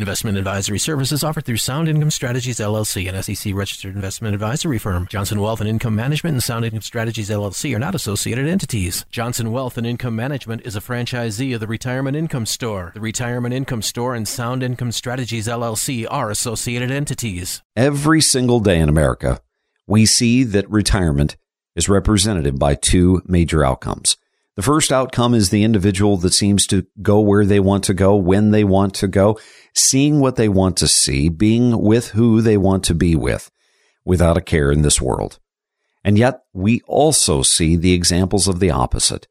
Investment advisory services offered through Sound Income Strategies LLC, an SEC registered investment advisory firm. Johnson Wealth and Income Management and Sound Income Strategies LLC are not associated entities. Johnson Wealth and Income Management is a franchisee of the Retirement Income Store. The Retirement Income Store and Sound Income Strategies LLC are associated entities. Every single day in America, we see that retirement is represented by two major outcomes. The first outcome is the individual that seems to go where they want to go, when they want to go, seeing what they want to see, being with who they want to be with, without a care in this world. And yet we also see the examples of the opposite.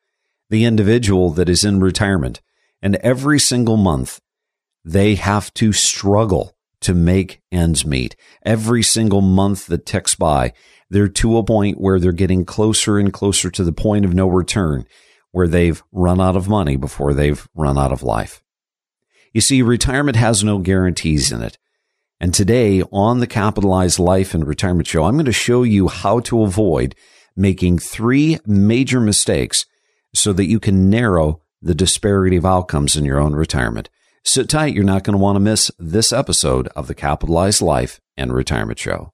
The individual that is in retirement and every single month they have to struggle to make ends meet. Every single month that ticks by, they're to a point where they're getting closer and closer to the point of no return where they've run out of money before they've run out of life. You see, retirement has no guarantees in it. And today on the Capitalized Life and Retirement Show, I'm going to show you how to avoid making three major mistakes so that you can narrow the disparity of outcomes in your own retirement. Sit tight. You're not going to want to miss this episode of the Capitalized Life and Retirement Show.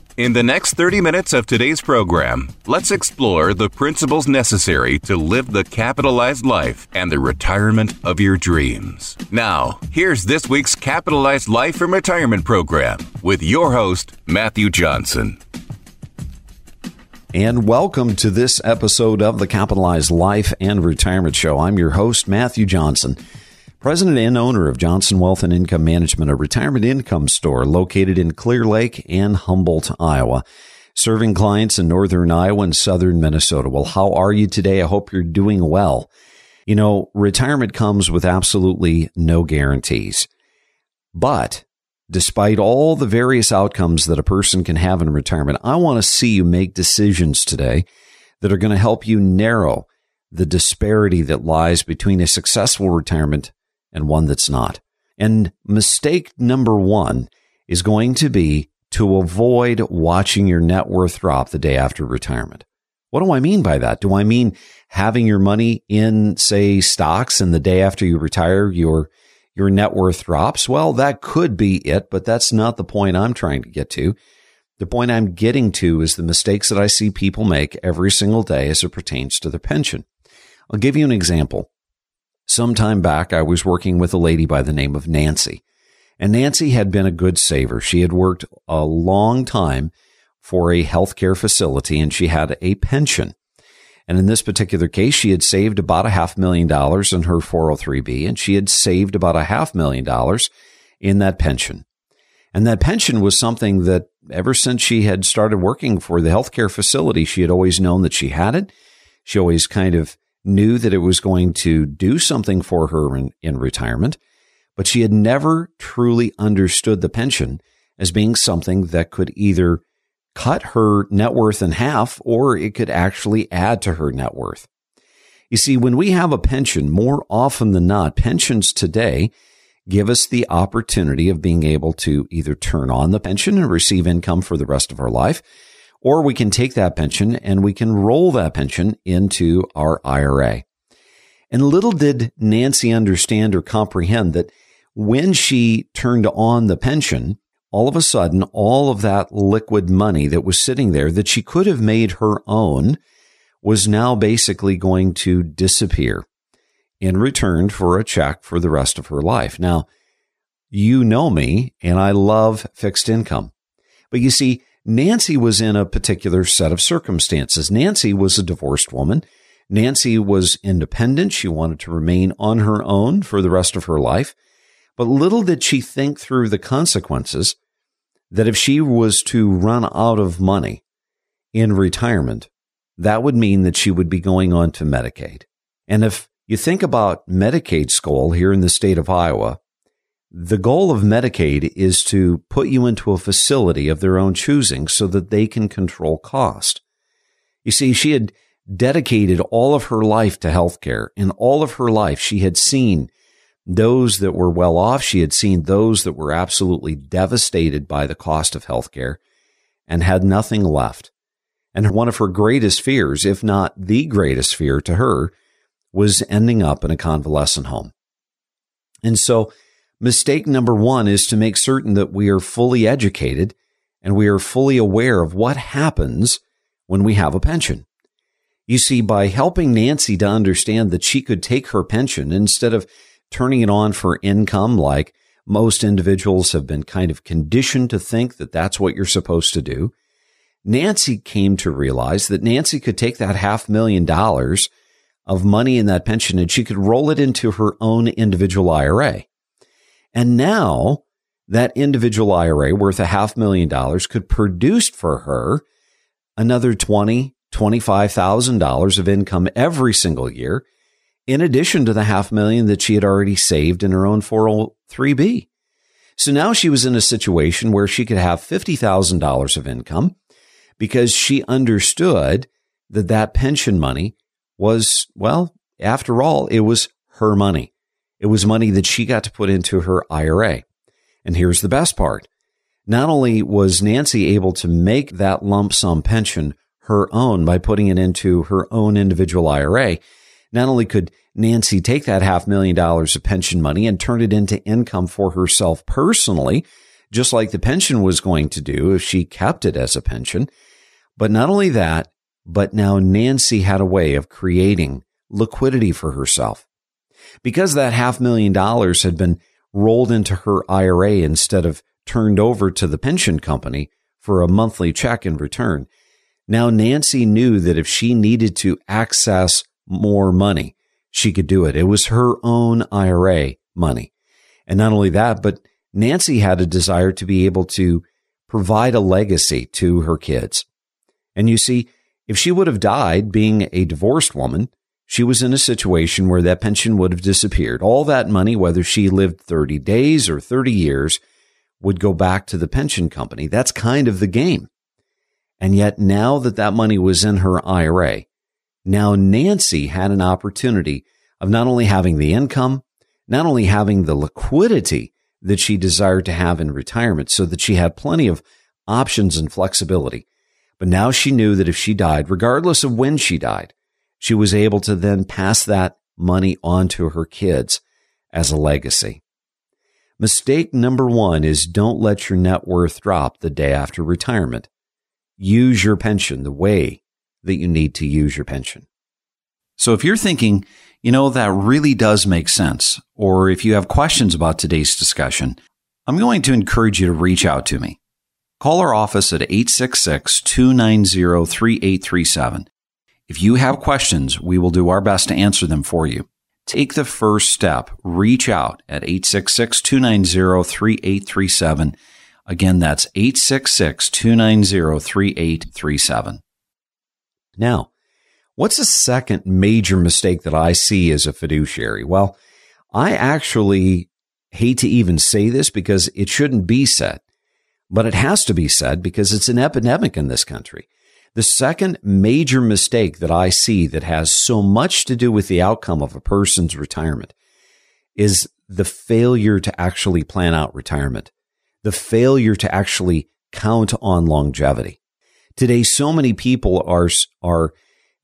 In the next 30 minutes of today's program, let's explore the principles necessary to live the capitalized life and the retirement of your dreams. Now, here's this week's Capitalized Life and Retirement program with your host, Matthew Johnson. And welcome to this episode of the Capitalized Life and Retirement Show. I'm your host, Matthew Johnson. President and owner of Johnson Wealth and Income Management, a retirement income store located in Clear Lake and Humboldt, Iowa, serving clients in northern Iowa and southern Minnesota. Well, how are you today? I hope you're doing well. You know, retirement comes with absolutely no guarantees. But despite all the various outcomes that a person can have in retirement, I want to see you make decisions today that are going to help you narrow the disparity that lies between a successful retirement and one that's not. And mistake number one is going to be to avoid watching your net worth drop the day after retirement. What do I mean by that? Do I mean having your money in, say, stocks and the day after you retire, your, your net worth drops? Well, that could be it, but that's not the point I'm trying to get to. The point I'm getting to is the mistakes that I see people make every single day as it pertains to their pension. I'll give you an example. Some time back, I was working with a lady by the name of Nancy. And Nancy had been a good saver. She had worked a long time for a healthcare facility and she had a pension. And in this particular case, she had saved about a half million dollars in her 403b and she had saved about a half million dollars in that pension. And that pension was something that ever since she had started working for the healthcare facility, she had always known that she had it. She always kind of knew that it was going to do something for her in, in retirement, but she had never truly understood the pension as being something that could either cut her net worth in half or it could actually add to her net worth. You see, when we have a pension, more often than not, pensions today give us the opportunity of being able to either turn on the pension and receive income for the rest of our life, or we can take that pension and we can roll that pension into our IRA. And little did Nancy understand or comprehend that when she turned on the pension, all of a sudden, all of that liquid money that was sitting there that she could have made her own was now basically going to disappear in return for a check for the rest of her life. Now, you know me and I love fixed income. But you see, Nancy was in a particular set of circumstances. Nancy was a divorced woman. Nancy was independent. She wanted to remain on her own for the rest of her life. But little did she think through the consequences that if she was to run out of money in retirement, that would mean that she would be going on to Medicaid. And if you think about Medicaid's goal here in the state of Iowa, the goal of Medicaid is to put you into a facility of their own choosing so that they can control cost. You see, she had dedicated all of her life to healthcare. In all of her life, she had seen those that were well off. She had seen those that were absolutely devastated by the cost of healthcare and had nothing left. And one of her greatest fears, if not the greatest fear to her, was ending up in a convalescent home. And so mistake number one is to make certain that we are fully educated and we are fully aware of what happens when we have a pension. You see, by helping Nancy to understand that she could take her pension instead of turning it on for income, like most individuals have been kind of conditioned to think that that's what you're supposed to do. Nancy came to realize that Nancy could take that half million dollars of money in that pension and she could roll it into her own individual IRA. And now that individual IRA worth a half million dollars could produce for her another twenty, twenty-five thousand dollars of income every single year in addition to the half million that she had already saved in her own 403b. So now she was in a situation where she could have $50,000 of income because she understood that that pension money was, well, after all, it was her money. It was money that she got to put into her IRA. And here's the best part. Not only was Nancy able to make that lump sum pension her own by putting it into her own individual IRA, not only could Nancy take that half million dollars of pension money and turn it into income for herself personally, just like the pension was going to do if she kept it as a pension. But not only that, but now Nancy had a way of creating liquidity for herself. Because that half million dollars had been rolled into her IRA instead of turned over to the pension company for a monthly check in return. Now Nancy knew that if she needed to access more money, she could do it. It was her own IRA money. And not only that, but Nancy had a desire to be able to provide a legacy to her kids. And you see, if she would have died being a divorced woman, she was in a situation where that pension would have disappeared. All that money, whether she lived 30 days or 30 years, would go back to the pension company. That's kind of the game. And yet now that that money was in her IRA, now Nancy had an opportunity of not only having the income, not only having the liquidity that she desired to have in retirement so that she had plenty of options and flexibility. But now she knew that if she died, regardless of when she died, she was able to then pass that money on to her kids as a legacy. Mistake number one is don't let your net worth drop the day after retirement. Use your pension the way that you need to use your pension. So if you're thinking, you know, that really does make sense, or if you have questions about today's discussion, I'm going to encourage you to reach out to me. Call our office at 866 290 3837. If you have questions, we will do our best to answer them for you. Take the first step. Reach out at 866 290 3837. Again, that's 866 290 3837. Now, what's the second major mistake that I see as a fiduciary? Well, I actually hate to even say this because it shouldn't be said, but it has to be said because it's an epidemic in this country. The second major mistake that I see that has so much to do with the outcome of a person's retirement is the failure to actually plan out retirement, the failure to actually count on longevity. Today, so many people are, are,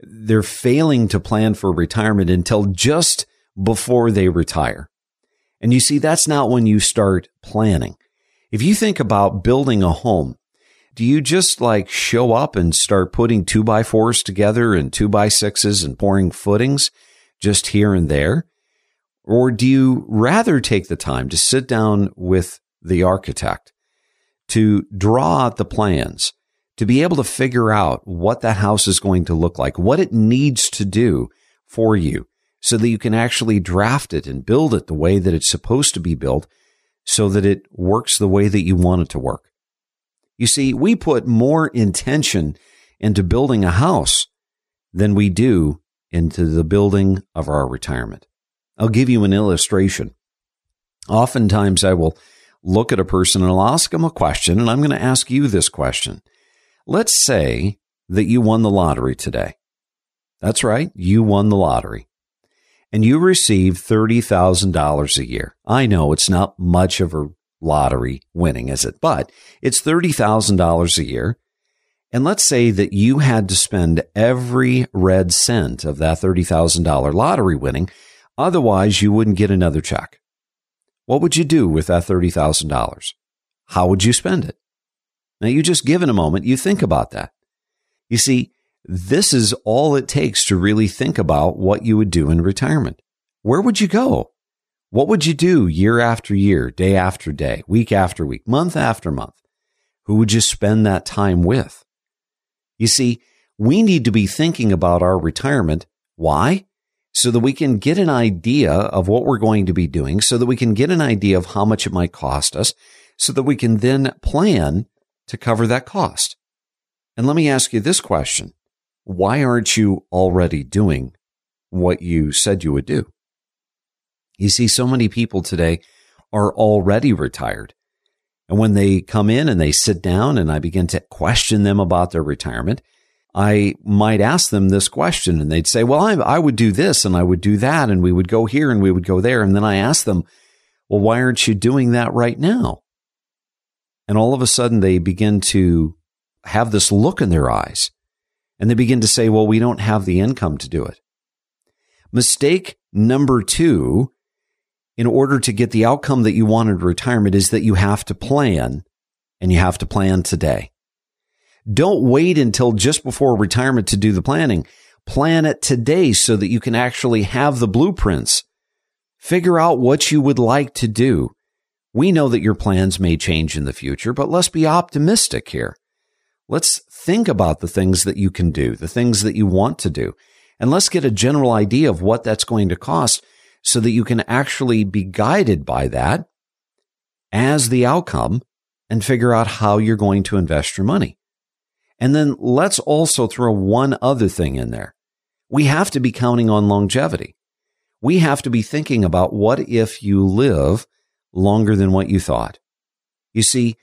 they're failing to plan for retirement until just before they retire. And you see, that's not when you start planning. If you think about building a home, do you just like show up and start putting two by fours together and two by sixes and pouring footings just here and there? Or do you rather take the time to sit down with the architect to draw out the plans to be able to figure out what that house is going to look like, what it needs to do for you so that you can actually draft it and build it the way that it's supposed to be built so that it works the way that you want it to work. You see, we put more intention into building a house than we do into the building of our retirement. I'll give you an illustration. Oftentimes I will look at a person and I'll ask them a question, and I'm going to ask you this question. Let's say that you won the lottery today. That's right, you won the lottery. And you receive $30,000 a year. I know it's not much of a lottery winning, is it? But it's $30,000 a year. And let's say that you had to spend every red cent of that $30,000 lottery winning. Otherwise, you wouldn't get another check. What would you do with that $30,000? How would you spend it? Now, you just give it a moment, you think about that. You see, this is all it takes to really think about what you would do in retirement. Where would you go? What would you do year after year, day after day, week after week, month after month? Who would you spend that time with? You see, we need to be thinking about our retirement. Why? So that we can get an idea of what we're going to be doing, so that we can get an idea of how much it might cost us, so that we can then plan to cover that cost. And let me ask you this question. Why aren't you already doing what you said you would do? You see, so many people today are already retired. And when they come in and they sit down and I begin to question them about their retirement, I might ask them this question and they'd say, well, I, I, would do this and I would do that. And we would go here and we would go there. And then I ask them, well, why aren't you doing that right now? And all of a sudden they begin to have this look in their eyes and they begin to say, well, we don't have the income to do it. Mistake number two in order to get the outcome that you want in retirement is that you have to plan and you have to plan today. Don't wait until just before retirement to do the planning. Plan it today so that you can actually have the blueprints. Figure out what you would like to do. We know that your plans may change in the future, but let's be optimistic here. Let's think about the things that you can do, the things that you want to do, and let's get a general idea of what that's going to cost so that you can actually be guided by that as the outcome and figure out how you're going to invest your money. And then let's also throw one other thing in there. We have to be counting on longevity. We have to be thinking about what if you live longer than what you thought. You see,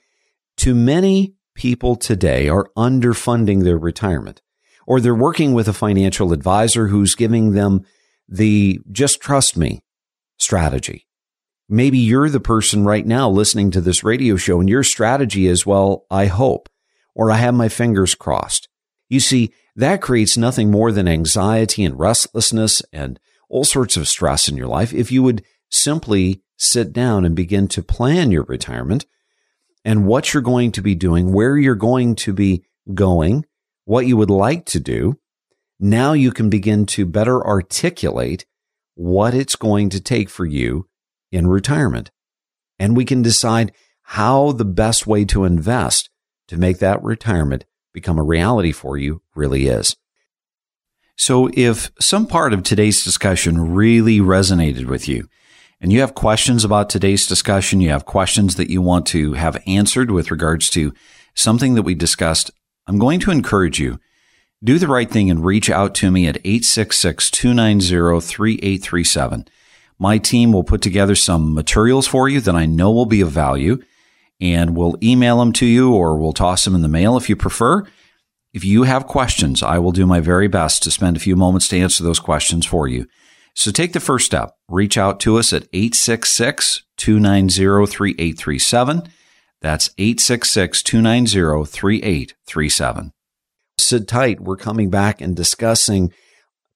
too many people today are underfunding their retirement, or they're working with a financial advisor who's giving them the just trust me strategy. Maybe you're the person right now listening to this radio show and your strategy is, well, I hope, or I have my fingers crossed. You see, that creates nothing more than anxiety and restlessness and all sorts of stress in your life. If you would simply sit down and begin to plan your retirement and what you're going to be doing, where you're going to be going, what you would like to do, now you can begin to better articulate what it's going to take for you in retirement. And we can decide how the best way to invest to make that retirement become a reality for you really is. So if some part of today's discussion really resonated with you, and you have questions about today's discussion, you have questions that you want to have answered with regards to something that we discussed, I'm going to encourage you do the right thing and reach out to me at 866 290 3837. My team will put together some materials for you that I know will be of value, and we'll email them to you or we'll toss them in the mail if you prefer. If you have questions, I will do my very best to spend a few moments to answer those questions for you. So take the first step. Reach out to us at 866 290 3837. That's 866 290 3837 sit tight. We're coming back and discussing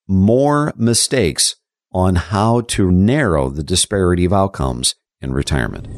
more mistakes on how to narrow the disparity of outcomes in retirement.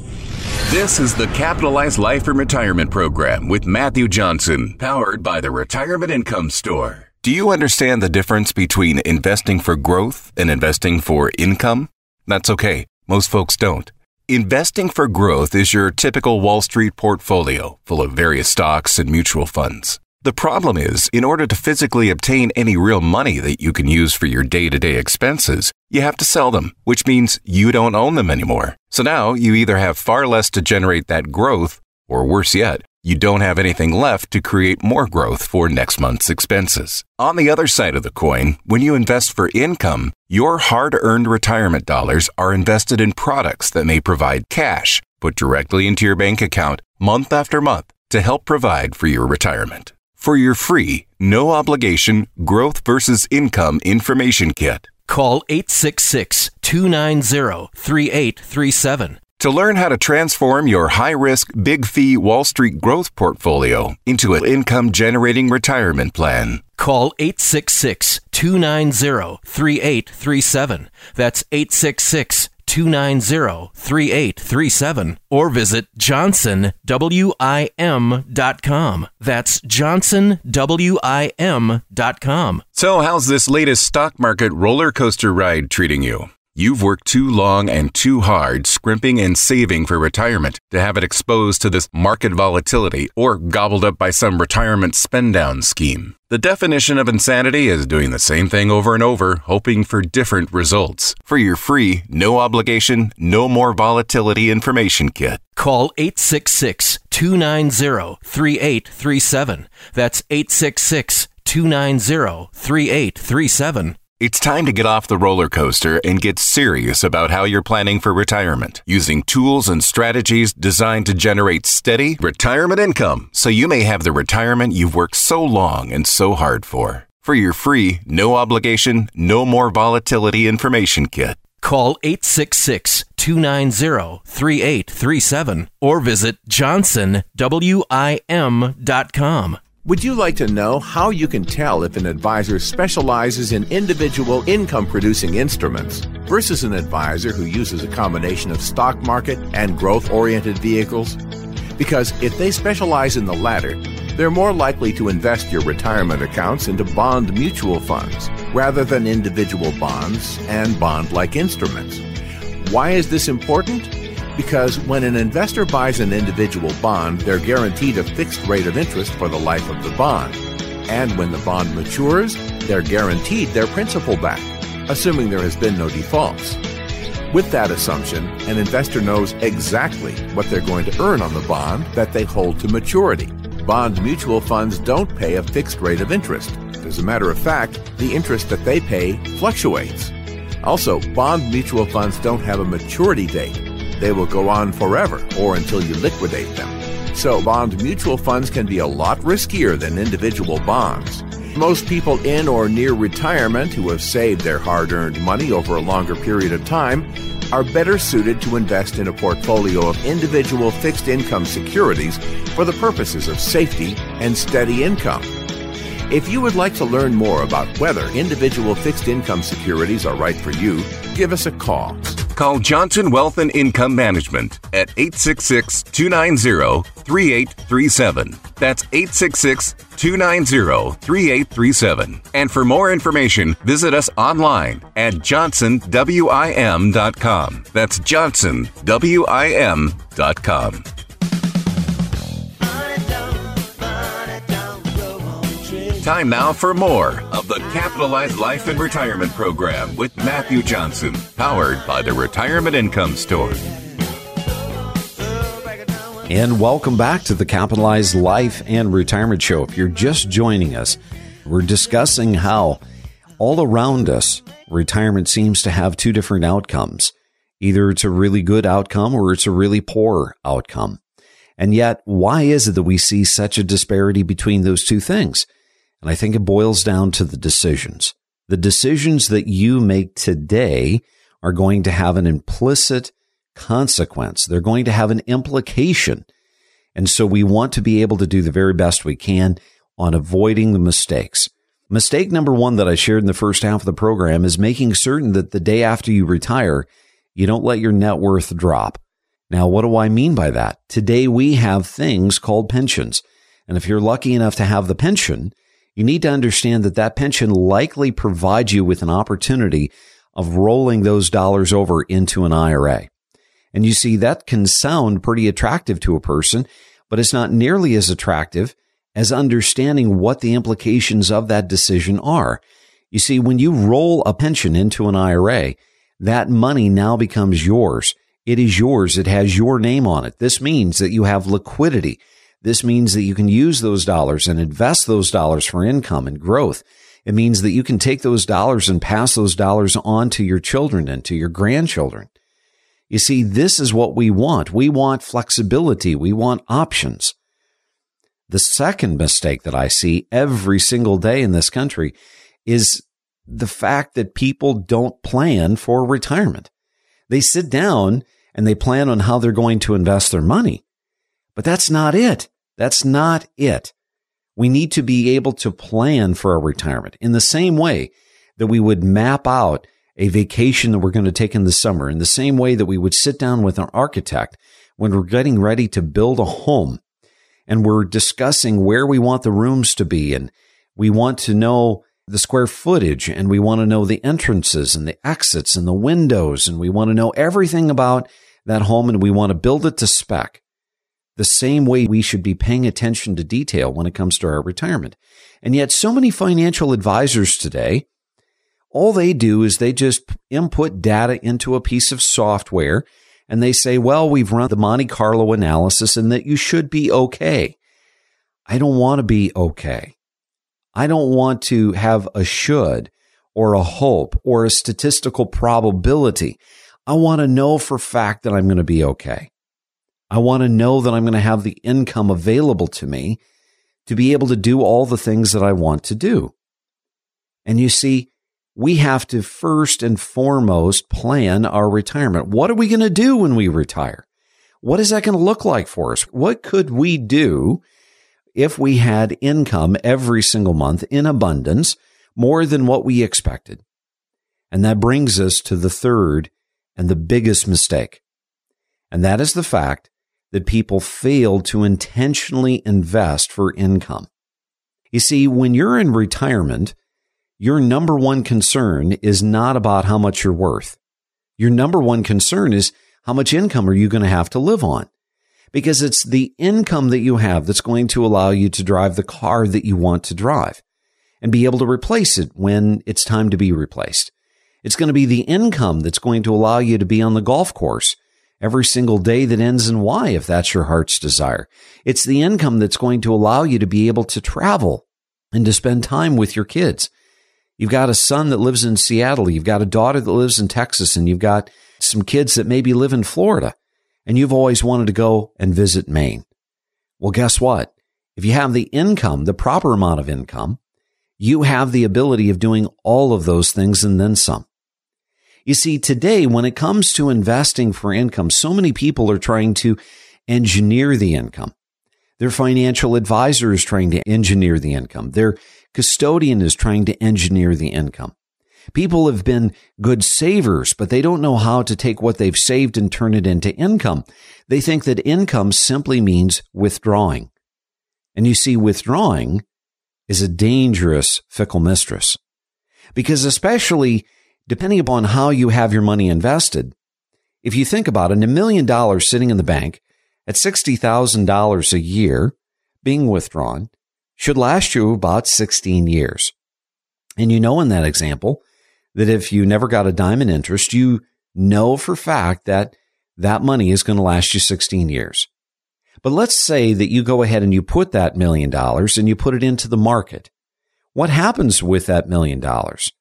This is the Capitalized Life and Retirement Program with Matthew Johnson, powered by the Retirement Income Store. Do you understand the difference between investing for growth and investing for income? That's okay. Most folks don't. Investing for growth is your typical Wall Street portfolio full of various stocks and mutual funds. The problem is, in order to physically obtain any real money that you can use for your day to day expenses, you have to sell them, which means you don't own them anymore. So now you either have far less to generate that growth, or worse yet, you don't have anything left to create more growth for next month's expenses. On the other side of the coin, when you invest for income, your hard earned retirement dollars are invested in products that may provide cash put directly into your bank account month after month to help provide for your retirement. For your free, no obligation growth versus income information kit, Call 866 290 3837. To learn how to transform your high risk, big fee Wall Street growth portfolio into an income generating retirement plan. Call 866 290 3837. That's 866 290 3837. Or visit johnsonwim.com. That's johnsonwim.com. So, how's this latest stock market roller coaster ride treating you? You've worked too long and too hard scrimping and saving for retirement to have it exposed to this market volatility or gobbled up by some retirement spend down scheme. The definition of insanity is doing the same thing over and over, hoping for different results. For your free, no obligation, no more volatility information kit, Call 866 290 3837. That's 866 290 3837. It's time to get off the roller coaster and get serious about how you're planning for retirement using tools and strategies designed to generate steady retirement income so you may have the retirement you've worked so long and so hard for. For your free, no obligation, no more volatility information kit, Call 866 290 3837 or visit johnsonwim.com. Would you like to know how you can tell if an advisor specializes in individual income producing instruments versus an advisor who uses a combination of stock market and growth oriented vehicles? Because if they specialize in the latter, they're more likely to invest your retirement accounts into bond mutual funds rather than individual bonds and bond like instruments. Why is this important? Because when an investor buys an individual bond, they're guaranteed a fixed rate of interest for the life of the bond. And when the bond matures, they're guaranteed their principal back, assuming there has been no defaults. With that assumption, an investor knows exactly what they're going to earn on the bond that they hold to maturity. Bond mutual funds don't pay a fixed rate of interest. As a matter of fact, the interest that they pay fluctuates. Also, bond mutual funds don't have a maturity date. They will go on forever or until you liquidate them. So, bond mutual funds can be a lot riskier than individual bonds. Most people in or near retirement who have saved their hard earned money over a longer period of time are better suited to invest in a portfolio of individual fixed income securities for the purposes of safety and steady income. If you would like to learn more about whether individual fixed income securities are right for you, give us a call. Call Johnson Wealth and Income Management at 866 290 3837. That's 866 290 3837. And for more information, visit us online at johnsonwim.com. That's johnsonwim.com. Time now for more of the Capitalized Life and Retirement Program with Matthew Johnson, powered by the Retirement Income Store. And welcome back to the Capitalized Life and Retirement Show. If you're just joining us, we're discussing how all around us, retirement seems to have two different outcomes. Either it's a really good outcome or it's a really poor outcome. And yet, why is it that we see such a disparity between those two things? And I think it boils down to the decisions. The decisions that you make today are going to have an implicit consequence. They're going to have an implication. And so we want to be able to do the very best we can on avoiding the mistakes. Mistake number one that I shared in the first half of the program is making certain that the day after you retire, you don't let your net worth drop. Now, what do I mean by that? Today we have things called pensions. And if you're lucky enough to have the pension, you need to understand that that pension likely provides you with an opportunity of rolling those dollars over into an IRA. And you see, that can sound pretty attractive to a person, but it's not nearly as attractive as understanding what the implications of that decision are. You see, when you roll a pension into an IRA, that money now becomes yours. It is yours. It has your name on it. This means that you have liquidity. This means that you can use those dollars and invest those dollars for income and growth. It means that you can take those dollars and pass those dollars on to your children and to your grandchildren. You see, this is what we want. We want flexibility. We want options. The second mistake that I see every single day in this country is the fact that people don't plan for retirement. They sit down and they plan on how they're going to invest their money. But that's not it. That's not it. We need to be able to plan for our retirement in the same way that we would map out a vacation that we're going to take in the summer, in the same way that we would sit down with an architect when we're getting ready to build a home and we're discussing where we want the rooms to be and we want to know the square footage and we want to know the entrances and the exits and the windows and we want to know everything about that home and we want to build it to spec the same way we should be paying attention to detail when it comes to our retirement. And yet so many financial advisors today, all they do is they just input data into a piece of software and they say, well, we've run the Monte Carlo analysis and that you should be okay. I don't want to be okay. I don't want to have a should or a hope or a statistical probability. I want to know for fact that I'm going to be okay. I want to know that I'm going to have the income available to me to be able to do all the things that I want to do. And you see, we have to first and foremost plan our retirement. What are we going to do when we retire? What is that going to look like for us? What could we do if we had income every single month in abundance, more than what we expected? And that brings us to the third and the biggest mistake. And that is the fact that people fail to intentionally invest for income. You see, when you're in retirement, your number one concern is not about how much you're worth. Your number one concern is how much income are you going to have to live on? Because it's the income that you have that's going to allow you to drive the car that you want to drive and be able to replace it when it's time to be replaced. It's going to be the income that's going to allow you to be on the golf course every single day that ends in Y if that's your heart's desire. It's the income that's going to allow you to be able to travel and to spend time with your kids. You've got a son that lives in Seattle. You've got a daughter that lives in Texas and you've got some kids that maybe live in Florida and you've always wanted to go and visit Maine. Well, guess what? If you have the income, the proper amount of income, you have the ability of doing all of those things and then some. You see, today, when it comes to investing for income, so many people are trying to engineer the income. Their financial advisor is trying to engineer the income. Their custodian is trying to engineer the income. People have been good savers, but they don't know how to take what they've saved and turn it into income. They think that income simply means withdrawing. And you see, withdrawing is a dangerous fickle mistress because especially depending upon how you have your money invested, if you think about it, a million dollars sitting in the bank at $60,000 a year being withdrawn should last you about 16 years. And you know in that example that if you never got a dime in interest, you know for fact that that money is going to last you 16 years. But let's say that you go ahead and you put that million dollars and you put it into the market. What happens with that million dollars?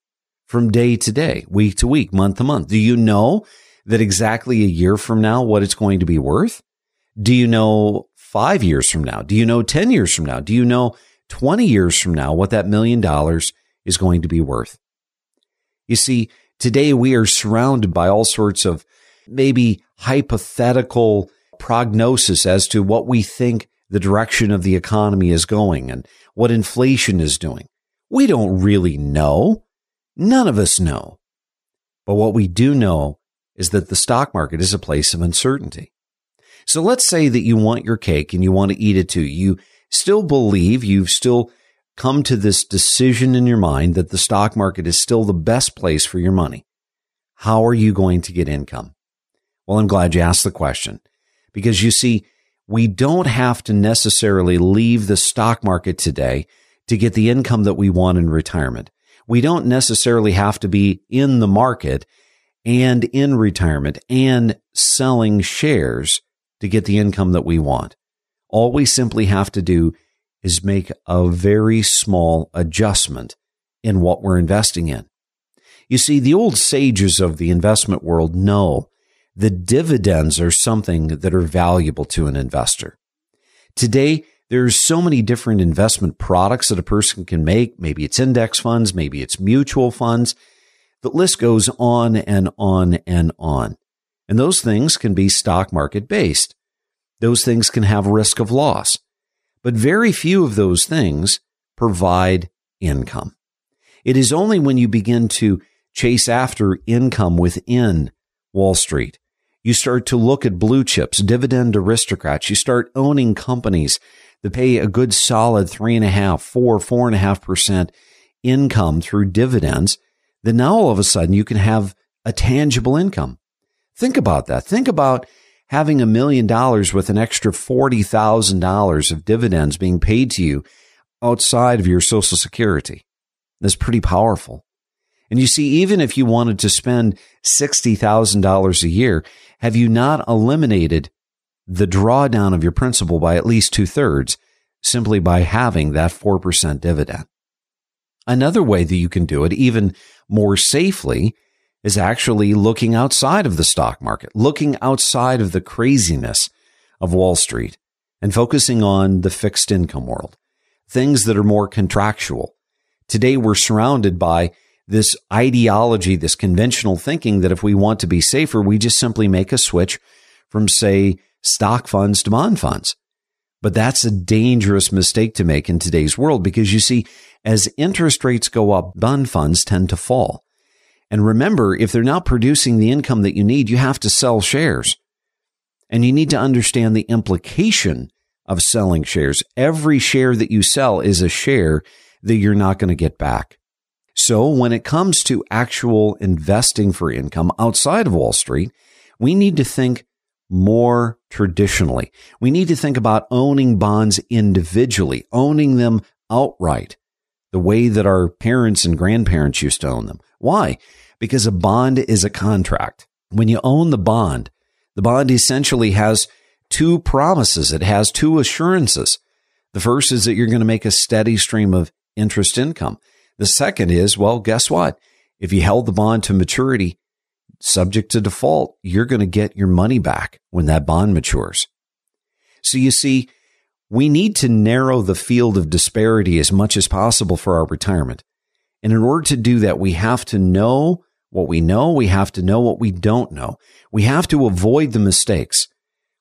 From day to day, week to week, month to month? Do you know that exactly a year from now what it's going to be worth? Do you know five years from now? Do you know 10 years from now? Do you know 20 years from now what that million dollars is going to be worth? You see, today we are surrounded by all sorts of maybe hypothetical prognosis as to what we think the direction of the economy is going and what inflation is doing. We don't really know. None of us know. But what we do know is that the stock market is a place of uncertainty. So let's say that you want your cake and you want to eat it too. You still believe you've still come to this decision in your mind that the stock market is still the best place for your money. How are you going to get income? Well, I'm glad you asked the question because you see, we don't have to necessarily leave the stock market today to get the income that we want in retirement. We don't necessarily have to be in the market and in retirement and selling shares to get the income that we want. All we simply have to do is make a very small adjustment in what we're investing in. You see, the old sages of the investment world know the dividends are something that are valuable to an investor. Today, there's so many different investment products that a person can make. Maybe it's index funds, maybe it's mutual funds. The list goes on and on and on. And those things can be stock market based. Those things can have risk of loss. But very few of those things provide income. It is only when you begin to chase after income within Wall Street, you start to look at blue chips, dividend aristocrats, you start owning companies that pay a good solid three and a half, four, four and a half percent income through dividends, then now all of a sudden you can have a tangible income. Think about that. Think about having a million dollars with an extra $40,000 of dividends being paid to you outside of your social security. That's pretty powerful. And you see, even if you wanted to spend $60,000 a year, have you not eliminated the drawdown of your principal by at least two thirds simply by having that 4% dividend? Another way that you can do it even more safely is actually looking outside of the stock market, looking outside of the craziness of Wall Street and focusing on the fixed income world, things that are more contractual. Today we're surrounded by this ideology, this conventional thinking that if we want to be safer, we just simply make a switch from, say, stock funds to bond funds. But that's a dangerous mistake to make in today's world because you see, as interest rates go up, bond funds tend to fall. And remember, if they're not producing the income that you need, you have to sell shares. And you need to understand the implication of selling shares. Every share that you sell is a share that you're not going to get back. So when it comes to actual investing for income outside of Wall Street, we need to think more traditionally. We need to think about owning bonds individually, owning them outright, the way that our parents and grandparents used to own them. Why? Because a bond is a contract. When you own the bond, the bond essentially has two promises. It has two assurances. The first is that you're going to make a steady stream of interest income. The second is, well, guess what? If you held the bond to maturity, subject to default, you're going to get your money back when that bond matures. So you see, we need to narrow the field of disparity as much as possible for our retirement. And in order to do that, we have to know what we know. We have to know what we don't know. We have to avoid the mistakes.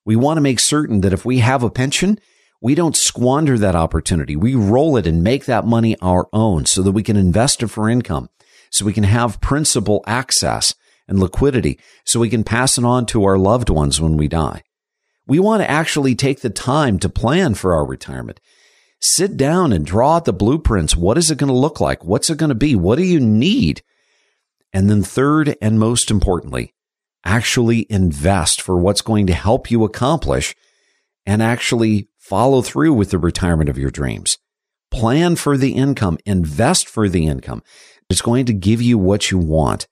We want to make certain that if we have a pension, we don't squander that opportunity. We roll it and make that money our own so that we can invest it for income, so we can have principal access and liquidity, so we can pass it on to our loved ones when we die. We want to actually take the time to plan for our retirement. Sit down and draw out the blueprints. What is it going to look like? What's it going to be? What do you need? And then third and most importantly, actually invest for what's going to help you accomplish and actually follow through with the retirement of your dreams. Plan for the income, invest for the income. It's going to give you what you want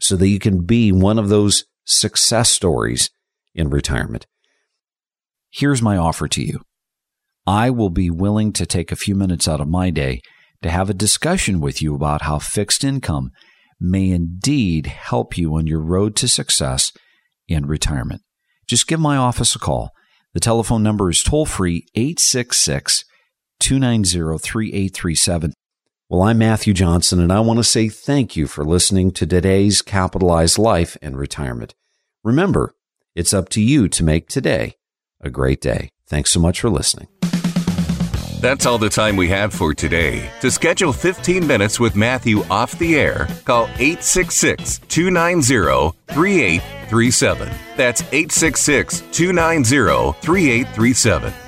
so that you can be one of those success stories in retirement. Here's my offer to you. I will be willing to take a few minutes out of my day to have a discussion with you about how fixed income may indeed help you on your road to success in retirement. Just give my office a call. The telephone number is toll free 866 290 3837. Well, I'm Matthew Johnson, and I want to say thank you for listening to today's Capitalized Life and Retirement. Remember, it's up to you to make today a great day. Thanks so much for listening. That's all the time we have for today. To schedule 15 minutes with Matthew off the air, call 866 290 3837. That's 866 290 3837